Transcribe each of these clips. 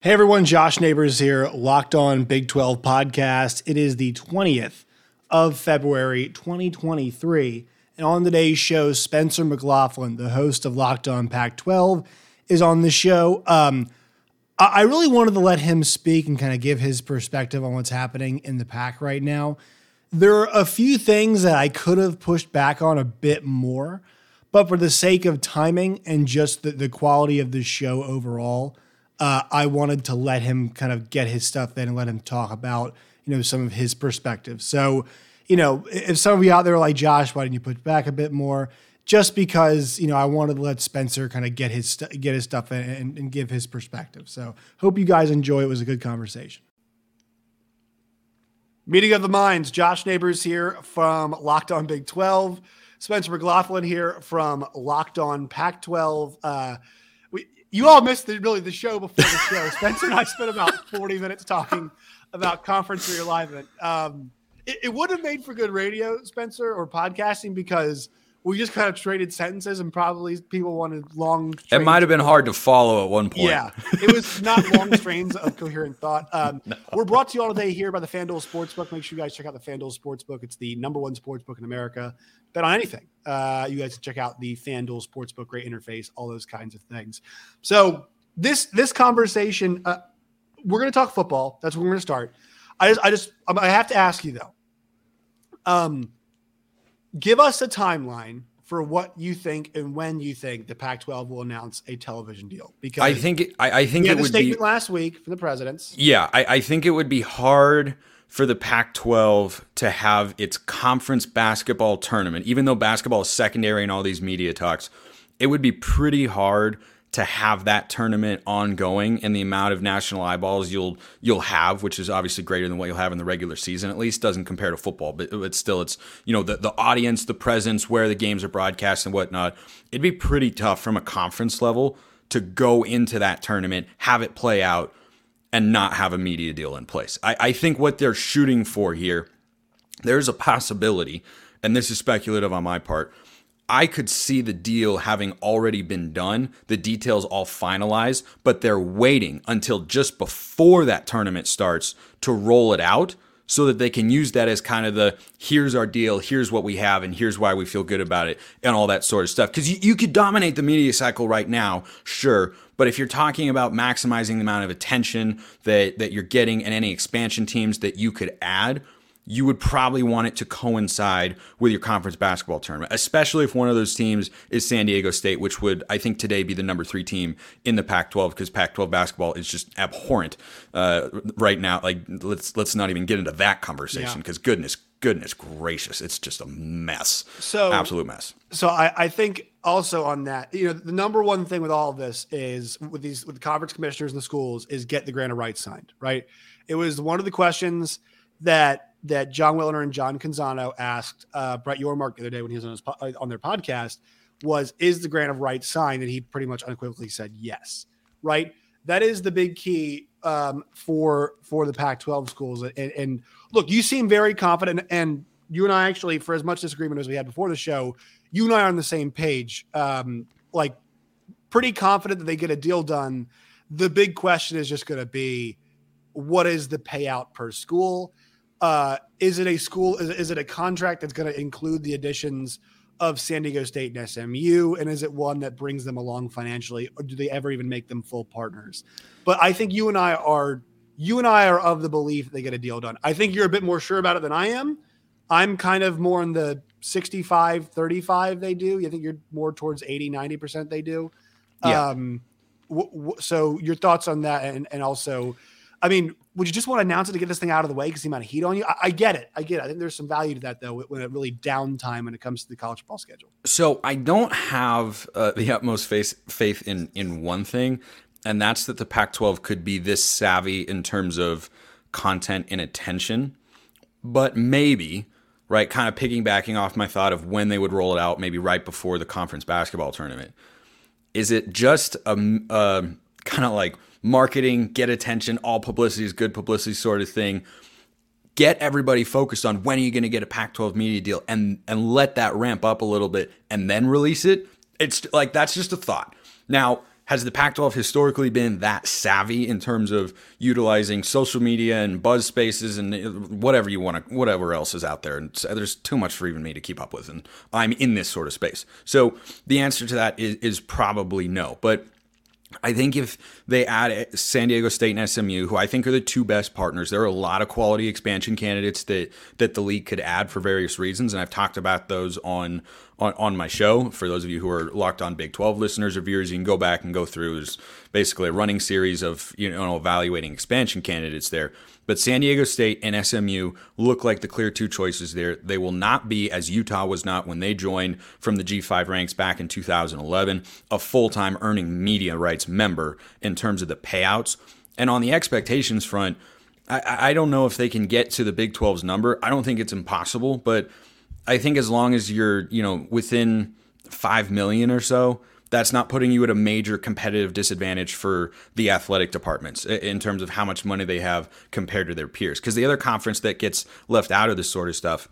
Hey everyone, Josh Neighbors here, Locked On Big 12 podcast. It is the 20th of February 2023. And on today's show, Spencer McLaughlin, the host of Locked On Pac 12, is on the show. Um, I really wanted to let him speak and kind of give his perspective on what's happening in the pack right now. There are a few things that I could have pushed back on a bit more, but for the sake of timing and just the, the quality of the show overall, uh, I wanted to let him kind of get his stuff in and let him talk about you know some of his perspectives. So, you know, if some of you out there are like Josh, why didn't you push back a bit more? Just because you know I wanted to let Spencer kind of get his st- get his stuff in and, and give his perspective. So, hope you guys enjoy. It was a good conversation. Meeting of the minds. Josh Neighbors here from Locked On Big Twelve. Spencer McLaughlin here from Locked On Pac 12. Uh, you all missed the, really the show before the show. Spencer and I spent about 40 minutes talking about conference realignment. Um, it, it would have made for good radio, Spencer, or podcasting because we just kind of traded sentences and probably people wanted long. It might have been hard to follow at one point. Yeah, it was not long strains of coherent thought. Um, no. We're brought to you all today here by the FanDuel Sportsbook. Make sure you guys check out the FanDuel Sportsbook. It's the number one sportsbook in America. Bet on anything. Uh, you guys can check out the FanDuel Sportsbook, great interface, all those kinds of things. So this this conversation, uh, we're going to talk football. That's where we're going to start. I just I just I have to ask you though. Um give us a timeline for what you think and when you think the Pac-12 will announce a television deal. Because I think it, I, I think it would be statement be last week from the presidents. Yeah, I, I think it would be hard for the Pac-12 to have its conference basketball tournament, even though basketball is secondary in all these media talks. It would be pretty hard to have that tournament ongoing and the amount of national eyeballs you'll you'll have, which is obviously greater than what you'll have in the regular season. At least doesn't compare to football, but it's still it's you know the the audience, the presence, where the games are broadcast and whatnot. It'd be pretty tough from a conference level to go into that tournament, have it play out, and not have a media deal in place. I, I think what they're shooting for here, there's a possibility, and this is speculative on my part I could see the deal having already been done, the details all finalized, but they're waiting until just before that tournament starts to roll it out so that they can use that as kind of the here's our deal, here's what we have, and here's why we feel good about it, and all that sort of stuff. Because you, you could dominate the media cycle right now, sure, but if you're talking about maximizing the amount of attention that, that you're getting and any expansion teams that you could add, you would probably want it to coincide with your conference basketball tournament, especially if one of those teams is San Diego State, which would, I think, today be the number three team in the Pac-12 because Pac-12 basketball is just abhorrent uh, right now. Like, let's let's not even get into that conversation because yeah. goodness, goodness gracious, it's just a mess. So absolute mess. So I, I think also on that, you know, the number one thing with all of this is with these with the conference commissioners and the schools is get the grant of rights signed, right? It was one of the questions that that Jon Wilner and John Canzano asked uh, Brett Yormark the other day when he was on his uh, on their podcast was is the grant of rights signed, and he pretty much unequivocally said yes. Right, that is the big key um, for for the Pac-12 schools. And, and look, you seem very confident, and you and I actually, for as much disagreement as we had before the show, you and I are on the same page. Um, like, pretty confident that they get a deal done. The big question is just going to be, what is the payout per school? Uh, is it a school? Is, is it a contract that's going to include the additions of San Diego State and SMU? And is it one that brings them along financially, or do they ever even make them full partners? But I think you and I are you and I are of the belief they get a deal done. I think you're a bit more sure about it than I am. I'm kind of more in the 65 35 they do. You think you're more towards 80 90% they do. Yeah. Um, w- w- so your thoughts on that and, and also I mean, would you just want to announce it to get this thing out of the way because the amount of heat on you? I, I, get it. I get it. I think there's some value to that though when it really downtime when it comes to the college football schedule. So I don't have uh, the utmost faith faith in in one thing, and that's that the Pac-12 could be this savvy in terms of content and attention, but maybe right, kind of piggybacking off my thought of when they would roll it out, maybe right before the conference basketball tournament. Is it just a, a kind of like marketing, get attention, all publicity is good publicity sort of thing. Get everybody focused on when are you going to get a Pac-12 media deal and and let that ramp up a little bit and then release it. It's like that's just a thought. Now, has the Pac 12 historically been that savvy in terms of utilizing social media and buzz spaces and uh, whatever you want to, whatever else is out there? And there's too much for even me to keep up with. And I'm in this sort of space. So the answer to that is, is probably no. But I think if they add San Diego State and SMU, who I think are the two best partners, there are a lot of quality expansion candidates that that the league could add for various reasons, and I've talked about those on on, on my show. For those of you who are locked on Big 12 listeners or viewers, you can go back and go through. There's basically a running series of you know evaluating expansion candidates there. But San Diego State and SMU look like the clear two choices there. They will not be, as Utah was not when they joined from the G5 ranks back in 2011, a full time earning media rights member in terms of the payouts. And on the expectations front, I, I don't know if they can get to the Big 12's number. I don't think it's impossible, but I think as long as you're, you know, within 5 million or so, that's not putting you at a major competitive disadvantage for the athletic departments in terms of how much money they have compared to their peers. Because the other conference that gets left out of this sort of stuff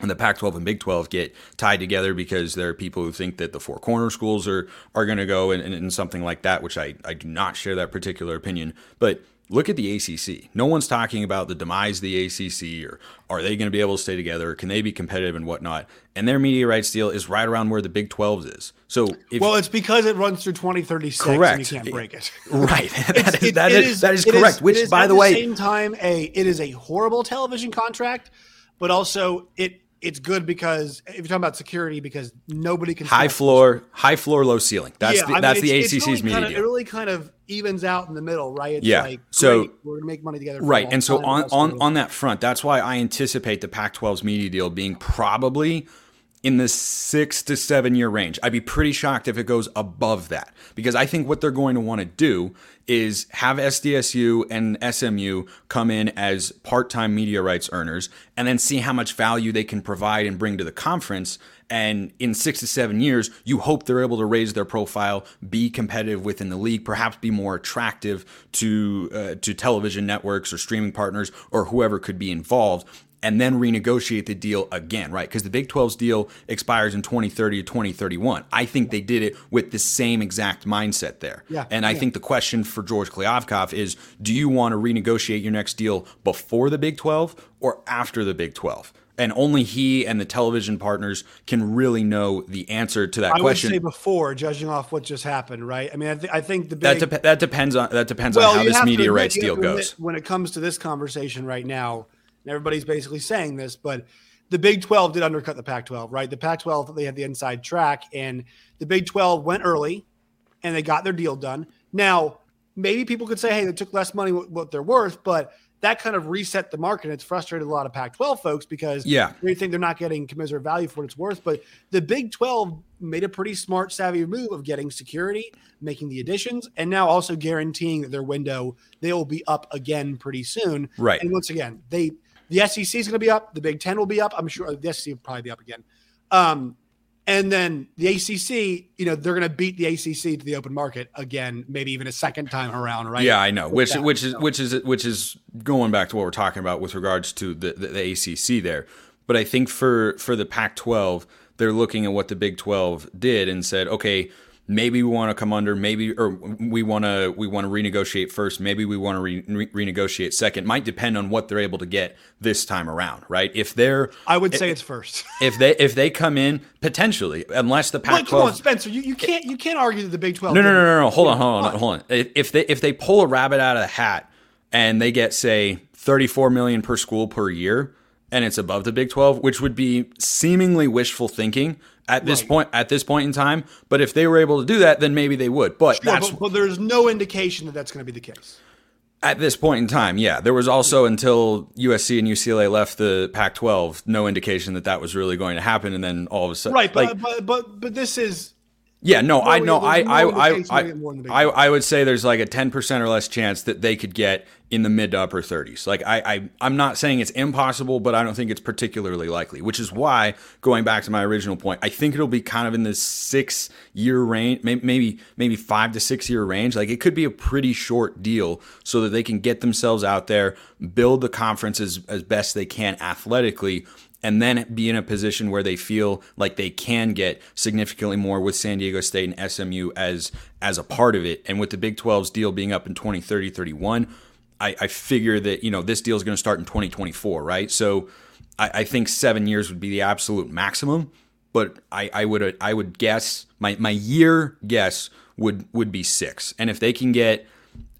and the Pac 12 and Big 12 get tied together because there are people who think that the four corner schools are, are going to go and, and, and something like that, which I, I do not share that particular opinion. But Look at the ACC. No one's talking about the demise of the ACC or are they going to be able to stay together? Can they be competitive and whatnot? And their media rights deal is right around where the Big 12 is. So, if, well, it's because it runs through 2036 correct. and you can't break it. Right. that, is, that, is, that is correct. Is, which, by the way, at the same time, a it is a horrible television contract, but also it it's good because if you're talking about security, because nobody can high floor, high floor, low ceiling. That's yeah, the, I mean, that's the ACC's really media. Kind of, it really kind of evens out in the middle, right? It's yeah. Like, so we're gonna make money together. right, and so on on on that front, that's why I anticipate the Pac-12's media deal being probably in the six to seven year range. I'd be pretty shocked if it goes above that because I think what they're going to want to do is have SDSU and SMU come in as part time media rights earners and then see how much value they can provide and bring to the conference. And in six to seven years, you hope they're able to raise their profile, be competitive within the league, perhaps be more attractive to uh, to television networks or streaming partners or whoever could be involved and then renegotiate the deal again, right? Because the Big 12's deal expires in 2030 to 2031. I think they did it with the same exact mindset there. Yeah, and I yeah. think the question for George Kliavkoff is do you want to renegotiate your next deal before the Big 12 or after the Big 12? And only he and the television partners can really know the answer to that I question. I would say before, judging off what just happened, right? I mean, I, th- I think the big, that, de- that depends on that depends well, on how this media admit, rights deal goes. When it comes to this conversation right now, and everybody's basically saying this, but the Big 12 did undercut the Pac 12, right? The Pac 12, they had the inside track, and the Big 12 went early and they got their deal done. Now, maybe people could say, hey, they took less money what they're worth, but that kind of reset the market. It's frustrated a lot of Pac 12 folks because yeah. they think they're not getting commensurate value for what it's worth. But the Big 12 made a pretty smart, savvy move of getting security, making the additions, and now also guaranteeing that their window, they will be up again pretty soon. Right. And once again, they the SEC is going to be up. The Big Ten will be up. I'm sure the SEC will probably be up again. Um, and then the ACC, you know, they're going to beat the ACC to the open market again, maybe even a second time around, right? Yeah, I know. Which that, which is which is which is going back to what we're talking about with regards to the, the, the ACC there. But I think for for the Pac-12, they're looking at what the Big 12 did and said, okay, maybe we want to come under maybe or we want to we want to renegotiate first maybe we want to re- re- renegotiate second. Might depend on what they're able to get this time around right? If they're i would say it's first. if they if they come in potentially unless the pac 12 come on spencer you, you can't you can't argue that the big 12 no no no no no hold on hold on hold on. If they if they pull a rabbit out of the hat and they get say 34 million per school per year and it's above the Big 12, which would be seemingly wishful thinking at this right. point at this point in time. But if they were able to do that, then maybe they would. But sure, that's but, but there's no indication that that's going to be the case. At this point in time, yeah, there was also until USC and UCLA left the Pac-12, no indication that that was really going to happen, and then all of a sudden, right? But like, but, but but this is yeah, no, I know. I I I I, I, would say there's like a ten percent or less chance that they could get in the mid to upper thirties. Like I, I I'm not saying it's impossible, but I don't think it's particularly likely. Which is why, going back to my original point, I think it'll be kind of in the six year range, maybe maybe five to six year range. Like it could be a pretty short deal, so that they can get themselves out there, build the conference as, as best they can athletically, and then be in a position where they feel like they can get significantly more with San Diego State and SMU as as a part of it. And with the Big 12's deal being up in 2030, 31, I, I figure that, you know, this deal is going to start in 2024, right? So I, I, think seven years would be the absolute maximum. But I, I would I would guess my, my year guess would would be six. And if they can get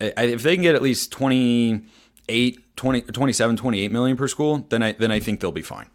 if they can get at least 28, 20, 27, 28 million per school, then I then I think they'll be fine.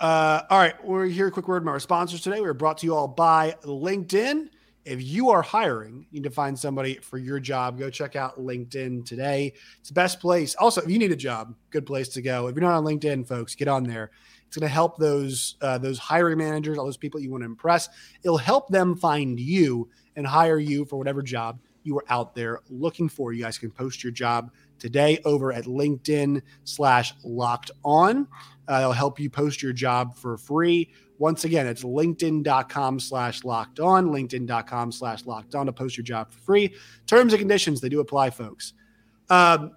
Uh, all right, we're here. Quick word from our sponsors today. We're brought to you all by LinkedIn. If you are hiring, you need to find somebody for your job. Go check out LinkedIn today. It's the best place. Also, if you need a job, good place to go. If you're not on LinkedIn, folks, get on there. It's going to help those uh, those hiring managers, all those people you want to impress. It'll help them find you and hire you for whatever job you are out there looking for. You guys can post your job today over at LinkedIn slash locked on. Uh, it'll help you post your job for free. Once again, it's linkedin.com slash locked on, linkedin.com slash locked on to post your job for free. Terms and conditions, they do apply, folks. Um,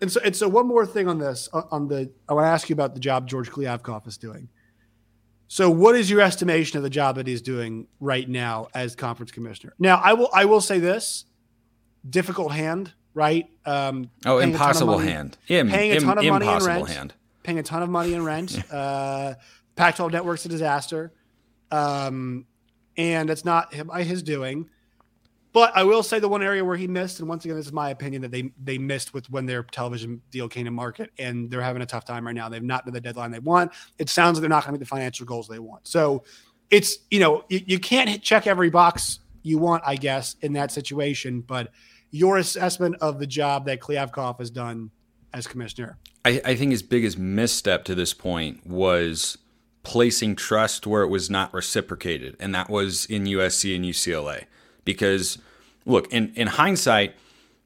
and so, and so one more thing on this, on the, I want to ask you about the job George Kliavkoff is doing. So, what is your estimation of the job that he's doing right now as conference commissioner? Now, I will, I will say this: difficult hand, right? Um, oh, impossible hand. Im, paying a ton of money in rent. Hand. Paying a ton of money in rent. uh, Pac-12 network's a disaster, um, and it's not by his doing. But I will say the one area where he missed, and once again, this is my opinion that they they missed with when their television deal came to market, and they're having a tough time right now. They've not done the deadline they want. It sounds like they're not going to meet the financial goals they want. So it's you know you, you can't hit, check every box you want, I guess, in that situation. But your assessment of the job that Kliavkoff has done as commissioner? I, I think his biggest misstep to this point was placing trust where it was not reciprocated, and that was in USC and UCLA. Because, look, in, in hindsight,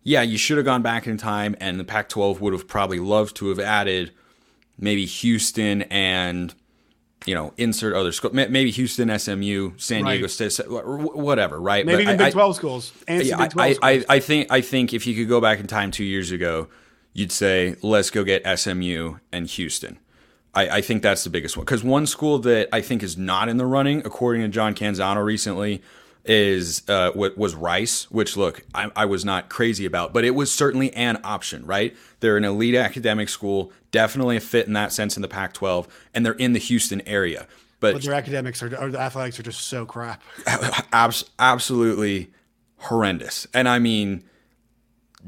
yeah, you should have gone back in time, and the Pac 12 would have probably loved to have added maybe Houston and you know, insert other school, maybe Houston, SMU, San Diego. State, whatever, right? Maybe but even Big Twelve schools. yeah, Big 12 I, schools. I, I think I think if you could go back in time two years ago, you'd say let's go get SMU and Houston. I, I think that's the biggest one because one school that I think is not in the running, according to John Canzano recently, is uh, what was Rice, which look I, I, was not crazy about, but it was certainly an option, right? They're an elite academic school, definitely a fit in that sense in the Pac-12, and they're in the Houston area. But, but their academics are, or the athletics are just so crap. Abs- absolutely horrendous, and I mean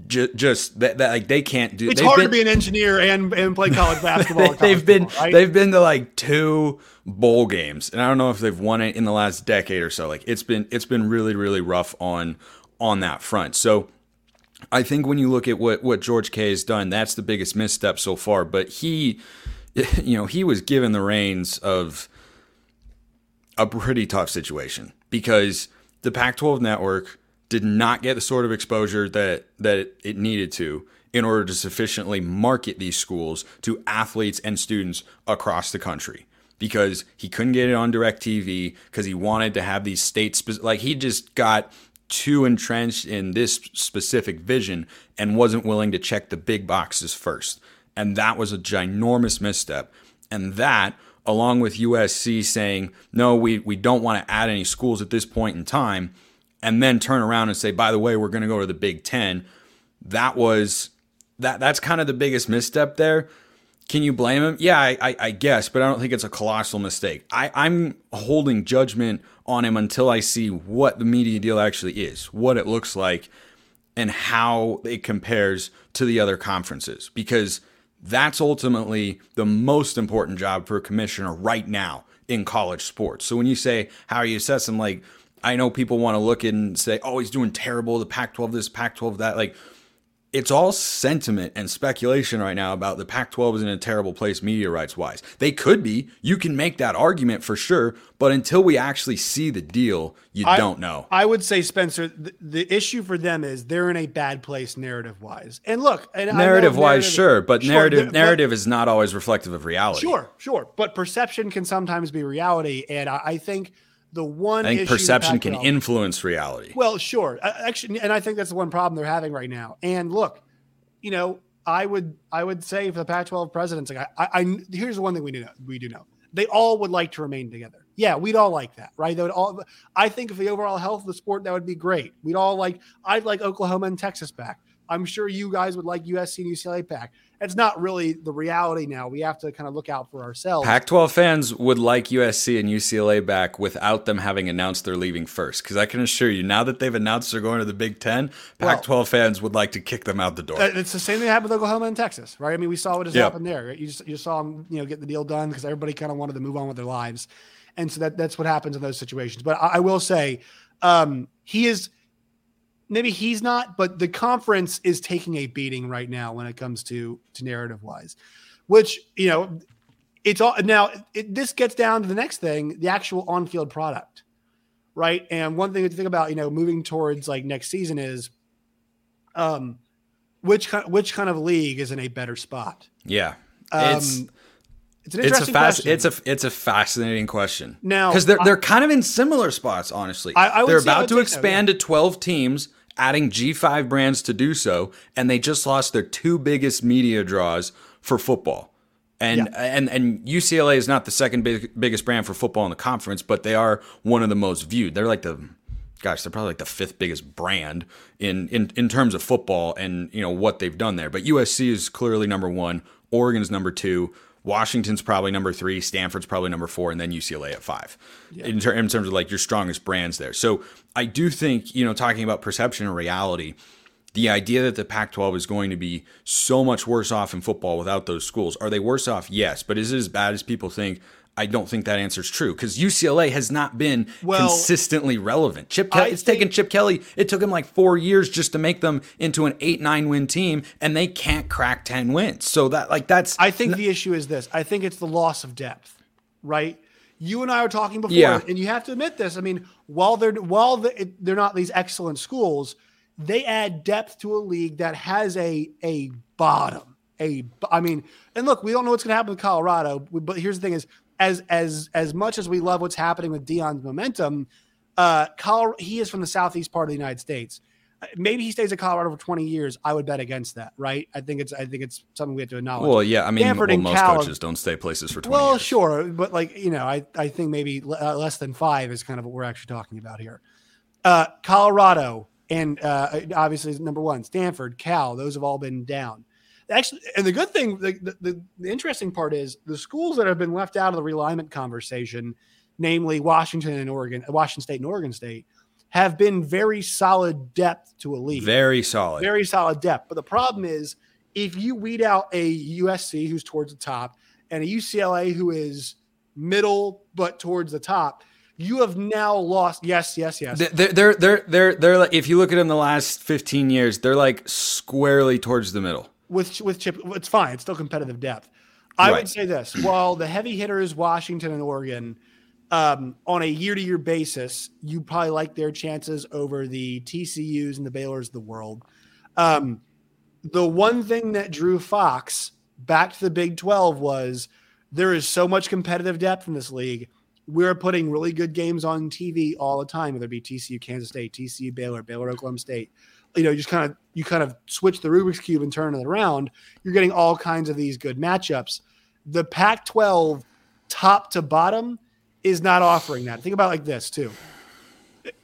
just, just that, that, like they can't do. It's hard been, to be an engineer and and play college basketball. they, have been right? they've been to like two bowl games, and I don't know if they've won it in the last decade or so. Like it's been it's been really really rough on on that front. So I think when you look at what what George K has done, that's the biggest misstep so far. But he, you know, he was given the reins of a pretty tough situation because the Pac-12 network did not get the sort of exposure that that it needed to in order to sufficiently market these schools to athletes and students across the country. Because he couldn't get it on DirecTV because he wanted to have these states like he just got too entrenched in this specific vision and wasn't willing to check the big boxes first. And that was a ginormous misstep. And that along with USC saying no we we don't want to add any schools at this point in time and then turn around and say, by the way, we're going to go to the Big Ten. That was that. That's kind of the biggest misstep there. Can you blame him? Yeah, I, I, I guess, but I don't think it's a colossal mistake. I, I'm holding judgment on him until I see what the media deal actually is, what it looks like, and how it compares to the other conferences. Because that's ultimately the most important job for a commissioner right now in college sports. So when you say how are you assess like I know people want to look and say, "Oh, he's doing terrible." The Pac-12 this, Pac-12 that. Like, it's all sentiment and speculation right now about the Pac-12 is in a terrible place media rights wise. They could be. You can make that argument for sure, but until we actually see the deal, you I, don't know. I would say, Spencer, the, the, issue for them is they're in a bad place narrative wise. And look, and narrative wise, sure, but sure, narrative narrative is not always reflective of reality. Sure, sure, but perception can sometimes be reality, and I, I think the one I think perception can influence reality. Well, sure. Actually, and I think that's the one problem they're having right now. And look, you know, I would I would say for the Pac-12 presidents, like I, I, I here's the one thing we do know we do know they all would like to remain together. Yeah, we'd all like that, right? They would all. I think for the overall health of the sport, that would be great. We'd all like. I'd like Oklahoma and Texas back. I'm sure you guys would like USC and UCLA back. It's not really the reality now. We have to kind of look out for ourselves. Pac 12 fans would like USC and UCLA back without them having announced they're leaving first. Because I can assure you, now that they've announced they're going to the Big Ten, Pac 12 well, fans would like to kick them out the door. It's the same thing that happened with Oklahoma and Texas, right? I mean, we saw what has yep. happened there. You, just, you saw them you know, get the deal done because everybody kind of wanted to move on with their lives. And so that, that's what happens in those situations. But I, I will say, um, he is maybe he's not, but the conference is taking a beating right now when it comes to to narrative wise, which you know it's all now. It, this gets down to the next thing, the actual on field product, right? And one thing to think about, you know, moving towards like next season is, um, which kind which kind of league is in a better spot? Yeah, um, it's. It's an interesting it's a question. It's a it's a fascinating question. Now, because they're they're kind of in similar spots, honestly. I, I they're about to expand so, yeah. to twelve teams adding G5 brands to do so, and they just lost their two biggest media draws for football. And yeah. and and UCLA is not the second big, biggest brand for football in the conference, but they are one of the most viewed. They're like the gosh, they're probably like the fifth biggest brand in in in terms of football and you know what they've done there. But USC is clearly number one. Oregon's number two. Washington's probably number three, Stanford's probably number four, and then UCLA at five yeah. in, ter- in, terms of like your strongest brands there. So I do think, you know, talking about perception and reality, the idea that the Pac 12 is going to be so much worse off in football without those schools. Are they worse off? Yes. But is it as bad as people think? I don't think that answer is true because UCLA has not been well, consistently relevant. Chip Kelly, it's think, taken Chip Kelly. It took him like four years just to make them into an eight nine win team, and they can't crack ten wins. So that like that's. I think n- the issue is this. I think it's the loss of depth, right? You and I were talking before, yeah. and you have to admit this. I mean, while they're while they're not these excellent schools, they add depth to a league that has a a bottom. A, I mean, and look, we don't know what's going to happen with Colorado, but here's the thing: is as as as much as we love what's happening with Deion's momentum, uh, Colorado, he is from the southeast part of the United States. Uh, maybe he stays at Colorado for 20 years. I would bet against that, right? I think it's I think it's something we have to acknowledge. Well, yeah, I mean, well, most Cal, coaches don't stay places for 20 well, years. sure, but like you know, I I think maybe uh, less than five is kind of what we're actually talking about here. Uh, Colorado and uh, obviously number one, Stanford, Cal, those have all been down actually, and the good thing, the, the, the interesting part is the schools that have been left out of the realignment conversation, namely Washington and Oregon, Washington State and Oregon State, have been very solid depth to a league. Very solid. Very solid depth. But the problem is if you weed out a USC who's towards the top and a UCLA who is middle but towards the top, you have now lost. Yes, yes, yes. They're they're they're they're, they're like, if you look at them the last fifteen years, they're like squarely towards the middle with with Chip, it's fine. It's still competitive depth. I right. would say this: while the heavy hitters, Washington and Oregon, um, on a year-to-year basis, you probably like their chances over the TCU's and the Baylor's of the world. Um, the one thing that drew Fox back to the Big 12 was there is so much competitive depth in this league. We're putting really good games on TV all the time, whether it be TCU, Kansas State, TCU, Baylor, Baylor, Oklahoma State you know, just kind of you kind of switch the Rubik's cube and turn it around. You're getting all kinds of these good matchups. The Pac-12 top to bottom is not offering that. Think about like this too.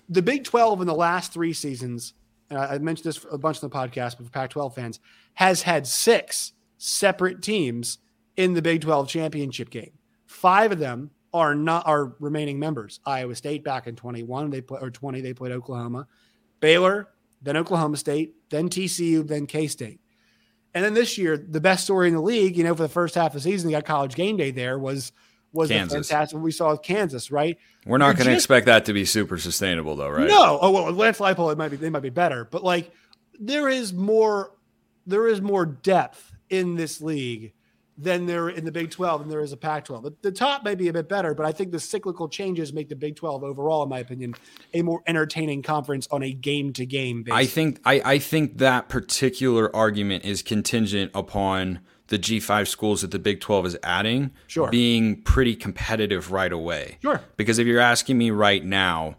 The Big 12 in the last three seasons, and I mentioned this a bunch in the podcast, but for Pac-12 fans, has had six separate teams in the Big 12 championship game. Five of them are not our remaining members. Iowa State back in 21, they play or 20, they played Oklahoma. Baylor, then Oklahoma State, then TCU, then K State. And then this year, the best story in the league, you know, for the first half of the season, they got college game day there was was Kansas. fantastic we saw with Kansas, right? We're not going to expect that to be super sustainable though, right? No. Oh well, Lance Leipold, it might be they might be better, but like there is more there is more depth in this league than there in the Big 12 than there is a Pac 12. The, the, top may be a bit better, but I think the cyclical changes make the Big 12 overall, in my opinion, a more entertaining conference on a game to game basis. I think I, I think that particular argument is contingent upon the G5 schools that the Big 12 is adding sure. being pretty competitive right away. Sure. Because if you're asking me right now,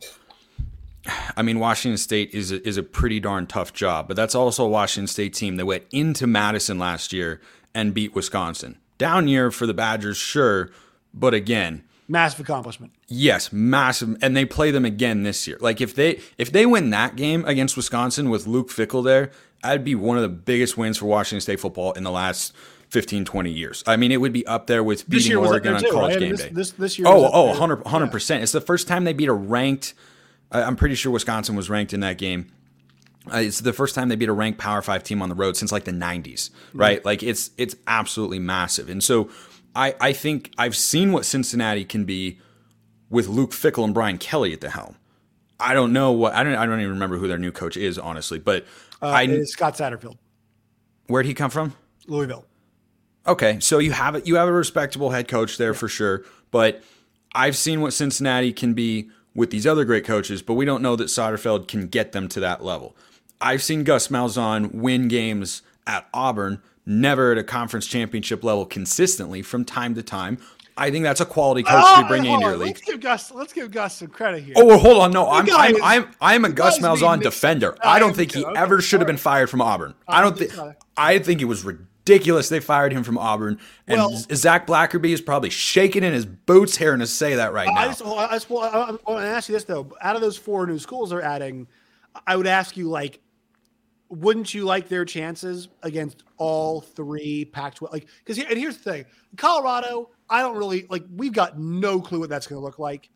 I mean, Washington State is a, is a pretty darn tough job, but that's also a Washington State team that went into Madison last year and beat Wisconsin. Down year for the Badgers, sure, but again, massive accomplishment. Yes, massive, and they play them again this year. Like if they if they win that game against Wisconsin with Luke Fickell there, that'd be one of the biggest wins for Washington State football in the last 15, 20 years. I mean, it would be up there with beating Oregon on too, College right? Game this, Day. This, this year, oh, oh, 100 percent. It's the first time they beat a ranked. I'm pretty sure Wisconsin was ranked in that game. Uh, it's the first time they beat a ranked Power Five team on the road since like the '90s, mm-hmm. right? Mm-hmm. Like it's it's absolutely massive, and so I I think I've seen what Cincinnati can be with Luke Fickell and Brian Kelly at the helm. I don't know what I don't I don't even remember who their new coach is honestly, but uh, I Scott Satterfield. Where'd he come from? Louisville. Okay, so you have it. You have a respectable head coach there yeah. for sure, but I've seen what Cincinnati can be with these other great coaches, but we don't know that Satterfield can get them to that level. I've seen Gus Malzahn win games at Auburn, never at a conference championship level consistently from time to time. I think that's a quality coach oh, to be bringing into your league. Let's give Gus. Let's give Gus some credit here. Oh, well, hold on. No, I'm, I'm, I'm, I'm a Gus Malzahn defender. I don't think he ever should have been fired from Auburn. I don't think. I think it was ridiculous they fired him from Auburn. And well, Zach Blackerby is probably shaking in his boots hearing us say that right now. I just, I just want to ask you this though. Out of those four new schools they're adding, I would ask you like wouldn't you like their chances against all three Pac-12? Like, because and here's the thing: Colorado, I don't really like. We've got no clue what that's going to look like.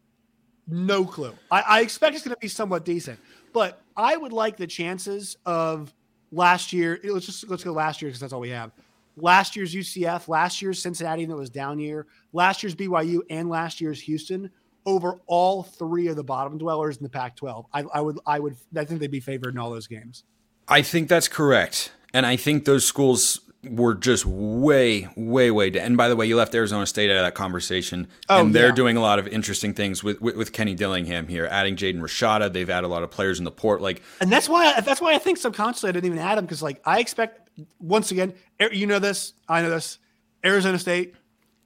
No clue. I, I expect it's going to be somewhat decent, but I would like the chances of last year. Let's just let's go last year because that's all we have. Last year's UCF, last year's Cincinnati that was down year, last year's BYU, and last year's Houston over all three of the bottom dwellers in the Pac-12. I, I would, I would, I think they'd be favored in all those games. I think that's correct. And I think those schools were just way, way, way down. And by the way, you left Arizona State out of that conversation. Oh, and they're yeah. doing a lot of interesting things with, with, with Kenny Dillingham here, adding Jaden Rashada. They've added a lot of players in the port. Like, and that's why I, that's why I think subconsciously I didn't even add him because like I expect once again, you know this, I know this. Arizona State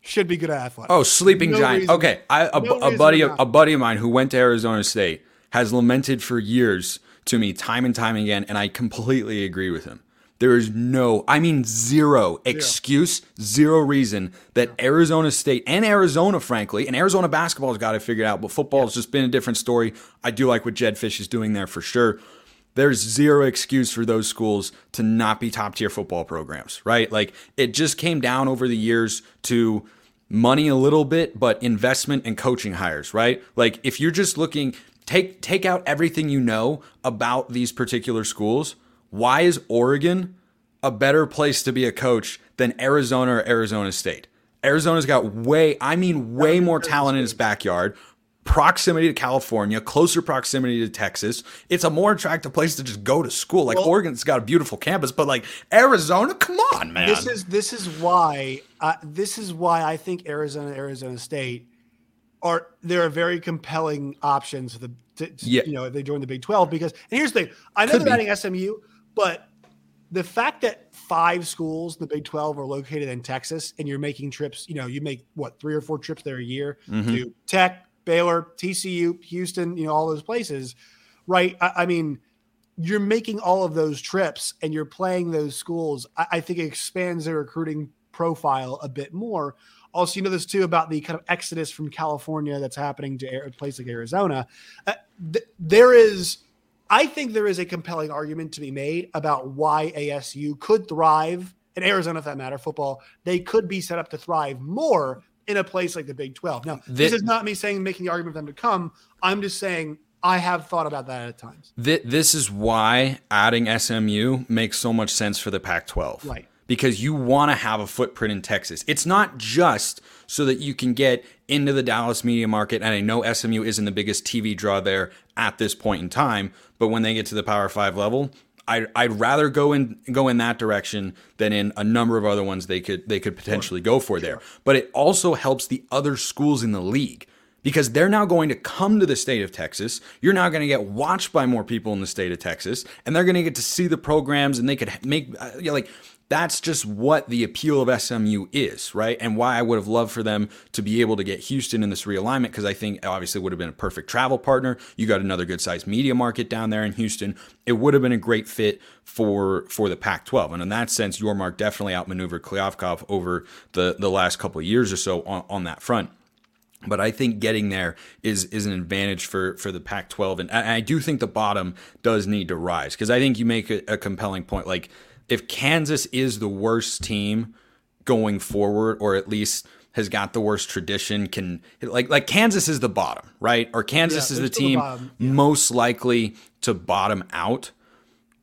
should be good at athletics. Oh, sleeping no giant. Reason, okay, I, a, no a buddy, a buddy of mine who went to Arizona State has lamented for years to me time and time again, and I completely agree with him. There is no, I mean, zero excuse, zero reason that Arizona State and Arizona, frankly, and Arizona basketball has got to figure it out, but football has just been a different story. I do like what Jedd Fisch is doing there for sure. There's zero excuse for those schools to not be top tier football programs, right? Like it just came down over the years to money a little bit, but investment and coaching hires, right? Like if you're just looking, take take out everything you know about these particular schools. Why is Oregon a better place to be a coach than Arizona or Arizona State? Arizona's got way, I mean, way more talent in its backyard. Proximity to California, closer proximity to Texas. It's a more attractive place to just go to school. Like well, Oregon's got a beautiful campus, but like Arizona, come on, man. This is this is why uh, this is why I think Arizona, Arizona State are there are very compelling options for the to, to, yeah. you know if they join the Big Twelve because and here's the thing I know Could they're be. adding SMU, but the fact that five schools in the Big Twelve are located in Texas and you're making trips, you know, you make what three or four trips there a year mm-hmm. to Tech, Baylor, TCU, Houston, you know, all those places, right? I, I, mean, you're making all of those trips and you're playing those schools. I, I think it expands their recruiting profile a bit more. Also, you know this too about the kind of exodus from California that's happening to a place like Arizona. Uh, th- there is, I think, there is a compelling argument to be made about why ASU could thrive, in Arizona, for that matter, football. They could be set up to thrive more in a place like the Big Twelve. Now, this, this is not me saying making the argument for them to come. I'm just saying I have thought about that at times. This is why adding SMU makes so much sense for the Pac 12. Right because you want to have a footprint in Texas. It's not just so that you can get into the Dallas media market. And I know SMU isn't the biggest TV draw there at this point in time, but when they get to the Power Five level, I'd, I'd rather go in go in that direction than in a number of other ones they could they could potentially go for there. But it also helps the other schools in the league because they're now going to come to the state of Texas. You're now going to get watched by more people in the state of Texas, and they're going to get to see the programs, and they could make uh, you know, like that's just what the appeal of SMU is, right? And why I would have loved for them to be able to get Houston in this realignment because I think obviously would have been a perfect travel partner. You got another good sized media market down there in Houston. It would have been a great fit for for the Pac-12, and in that sense, Yormark definitely outmaneuvered Kliavkoff over the the last couple of years or so on, on that front. But I think getting there is is an advantage for for the Pac-12, and I, I do think the bottom does need to rise because I think you make a, a compelling point. Like if Kansas is the worst team going forward, or at least has got the worst tradition, can like like Kansas is the bottom, right? Or Kansas yeah, is the team the yeah. most likely to bottom out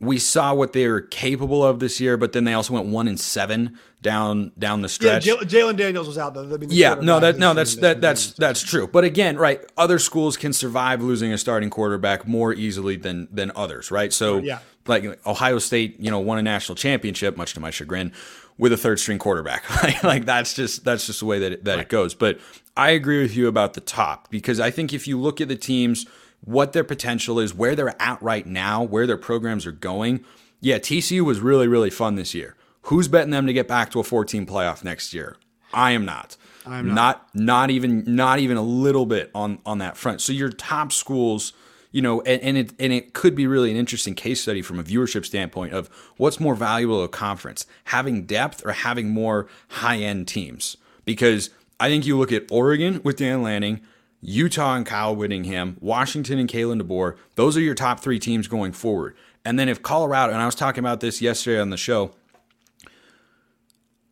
we saw what they were capable of this year, but then they also went one and seven down down the stretch. Yeah, Jalon Daniels was out though. I mean, yeah, no, that no, that's that that's that's true. But again, right, other schools can survive losing a starting quarterback more easily than than others, right? So, yeah. like Ohio State, you know, won a national championship, much to my chagrin, with a third string quarterback. like that's just that's just the way that it, that right. it goes. But I agree with you about the top because I think if you look at the teams what their potential is, where they're at right now, where their programs are going. Yeah, TCU was really, really fun this year. Who's betting them to get back to a 14 playoff next year? I am not. I'm not. not. Not even not even a little bit on on that front. So your top schools, you know, and, and it and it could be really an interesting case study from a viewership standpoint of what's more valuable to a conference, having depth or having more high end teams. Because I think you look at Oregon with Dan Lanning, Utah and Kyle Whittingham, Washington and Kalen DeBoer. Those are your top three teams going forward. And then if Colorado, and I was talking about this yesterday on the show,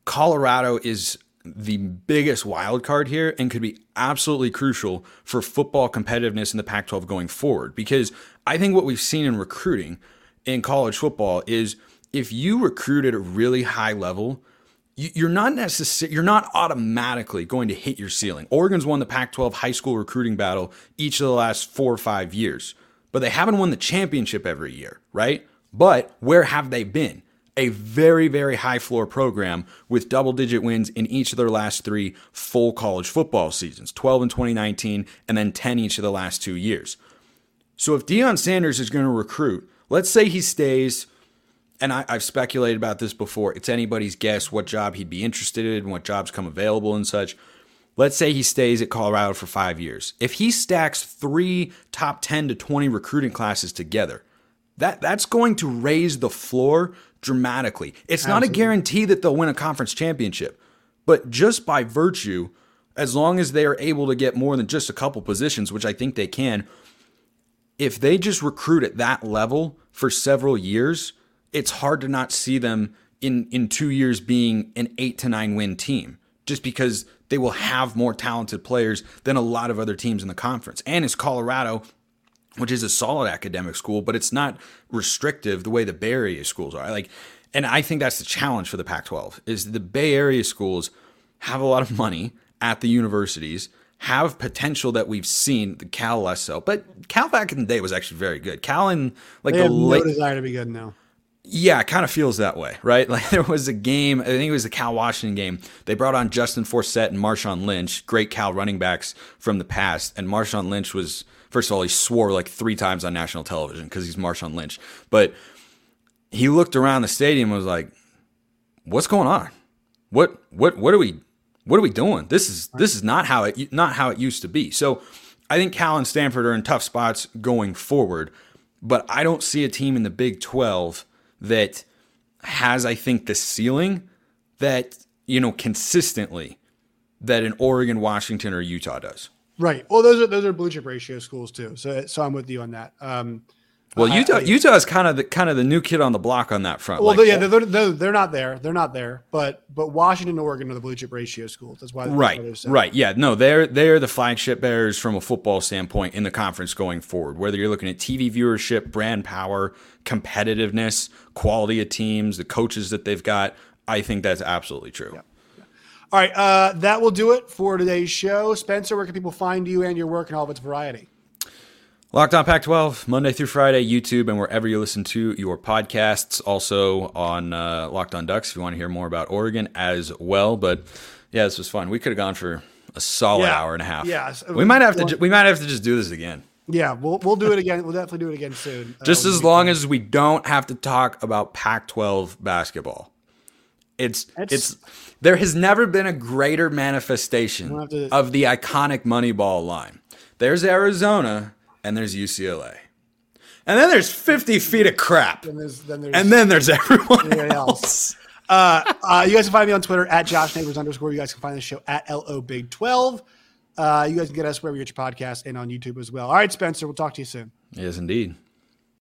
Colorado is the biggest wild card here and could be absolutely crucial for football competitiveness in the Pac 12 going forward. Because I think what we've seen in recruiting in college football is if you recruit at a really high level, you're not necessarily you're not automatically going to hit your ceiling. Oregon's won the Pac-12 high school recruiting battle each of the last 4 or 5 years, but they haven't won the championship every year, right? But where have they been? A very very high floor program with double digit wins in each of their last 3 full college football seasons, 12 in 2019 and then 10 each of the last 2 years. So if Deion Sanders is going to recruit, let's say he stays and I, have speculated about this before. It's anybody's guess what job he'd be interested in, what jobs come available, and such. Let's say he stays at Colorado for five years. If he stacks three top 10 to 20 recruiting classes together, that, that's going to raise the floor dramatically. It's Absolutely. not a guarantee that they'll win a conference championship, but just by virtue, as long as they are able to get more than just a couple positions, which I think they can, if they just recruit at that level for several years, it's hard to not see them in in two years being an eight to nine win team just because they will have more talented players than a lot of other teams in the conference. And it's Colorado, which is a solid academic school, but it's not restrictive the way the Bay Area schools are. Like, and I think that's the challenge for the Pac-12 is the Bay Area schools have a lot of money at the universities, have potential that we've seen. The Cal less so, but Cal back in the day was actually very good. Cal in like they the late, no desire to be good now. Yeah, it kind of feels that way, right? Like there was a game, I think it was the Cal Washington game. They brought on Justin Forsett and Marshawn Lynch, great Cal running backs from the past. And Marshawn Lynch was, first of all, he swore like three times on national television because he's Marshawn Lynch. But he looked around the stadium and was like, "What's going on? What what what are we what are we doing? This is this is not how it not how it used to be." So I think Cal and Stanford are in tough spots going forward, but I don't see a team in the Big Twelve that has, I think, the ceiling that, you know, consistently that an Oregon, Washington, or Utah does. Right. Well, those are those are blue chip ratio schools too. So so I'm with you on that. Um, well, Utah I, I, Utah is kind of the kind of the new kid on the block on that front. Well, like, yeah, they're, they're, they're, not there. They're not there. But but Washington and Oregon are the blue chip ratio schools. That's why. Right. Right. Yeah. No, they're they're the flagship bearers from a football standpoint in the conference going forward. Whether you're looking at TV viewership, brand power, competitiveness, quality of teams, the coaches that they've got, I think that's absolutely true. Yeah. All right, uh, that will do it for today's show. Spencer, where can people find you and your work and all of its variety? Locked on Pac 12, Monday through Friday, YouTube, and wherever you listen to your podcasts. Also on uh, Locked on Ducks if you want to hear more about Oregon as well. But yeah, this was fun. We could have gone for a solid Yeah. hour and a half. Yeah, we might have to. ju- We might have to just do this again. Yeah, we'll we'll do it again. We'll definitely do it again soon. Just we'll as long as we don't have to talk about Pac-12 basketball. It's It's- it's there has never been a greater manifestation to- of the iconic Moneyball line. There's Arizona and there's UCLA, and then there's 50 feet of crap, then there's then there's and then there's everyone Everyone else. else. Uh, uh, you guys can find me on Twitter at Josh Neighbors underscore. You guys can find the show at LO Big 12. Uh, you guys can get us wherever you get your podcast and on YouTube as well. All right, Spencer, we'll talk to you soon. Yes, indeed.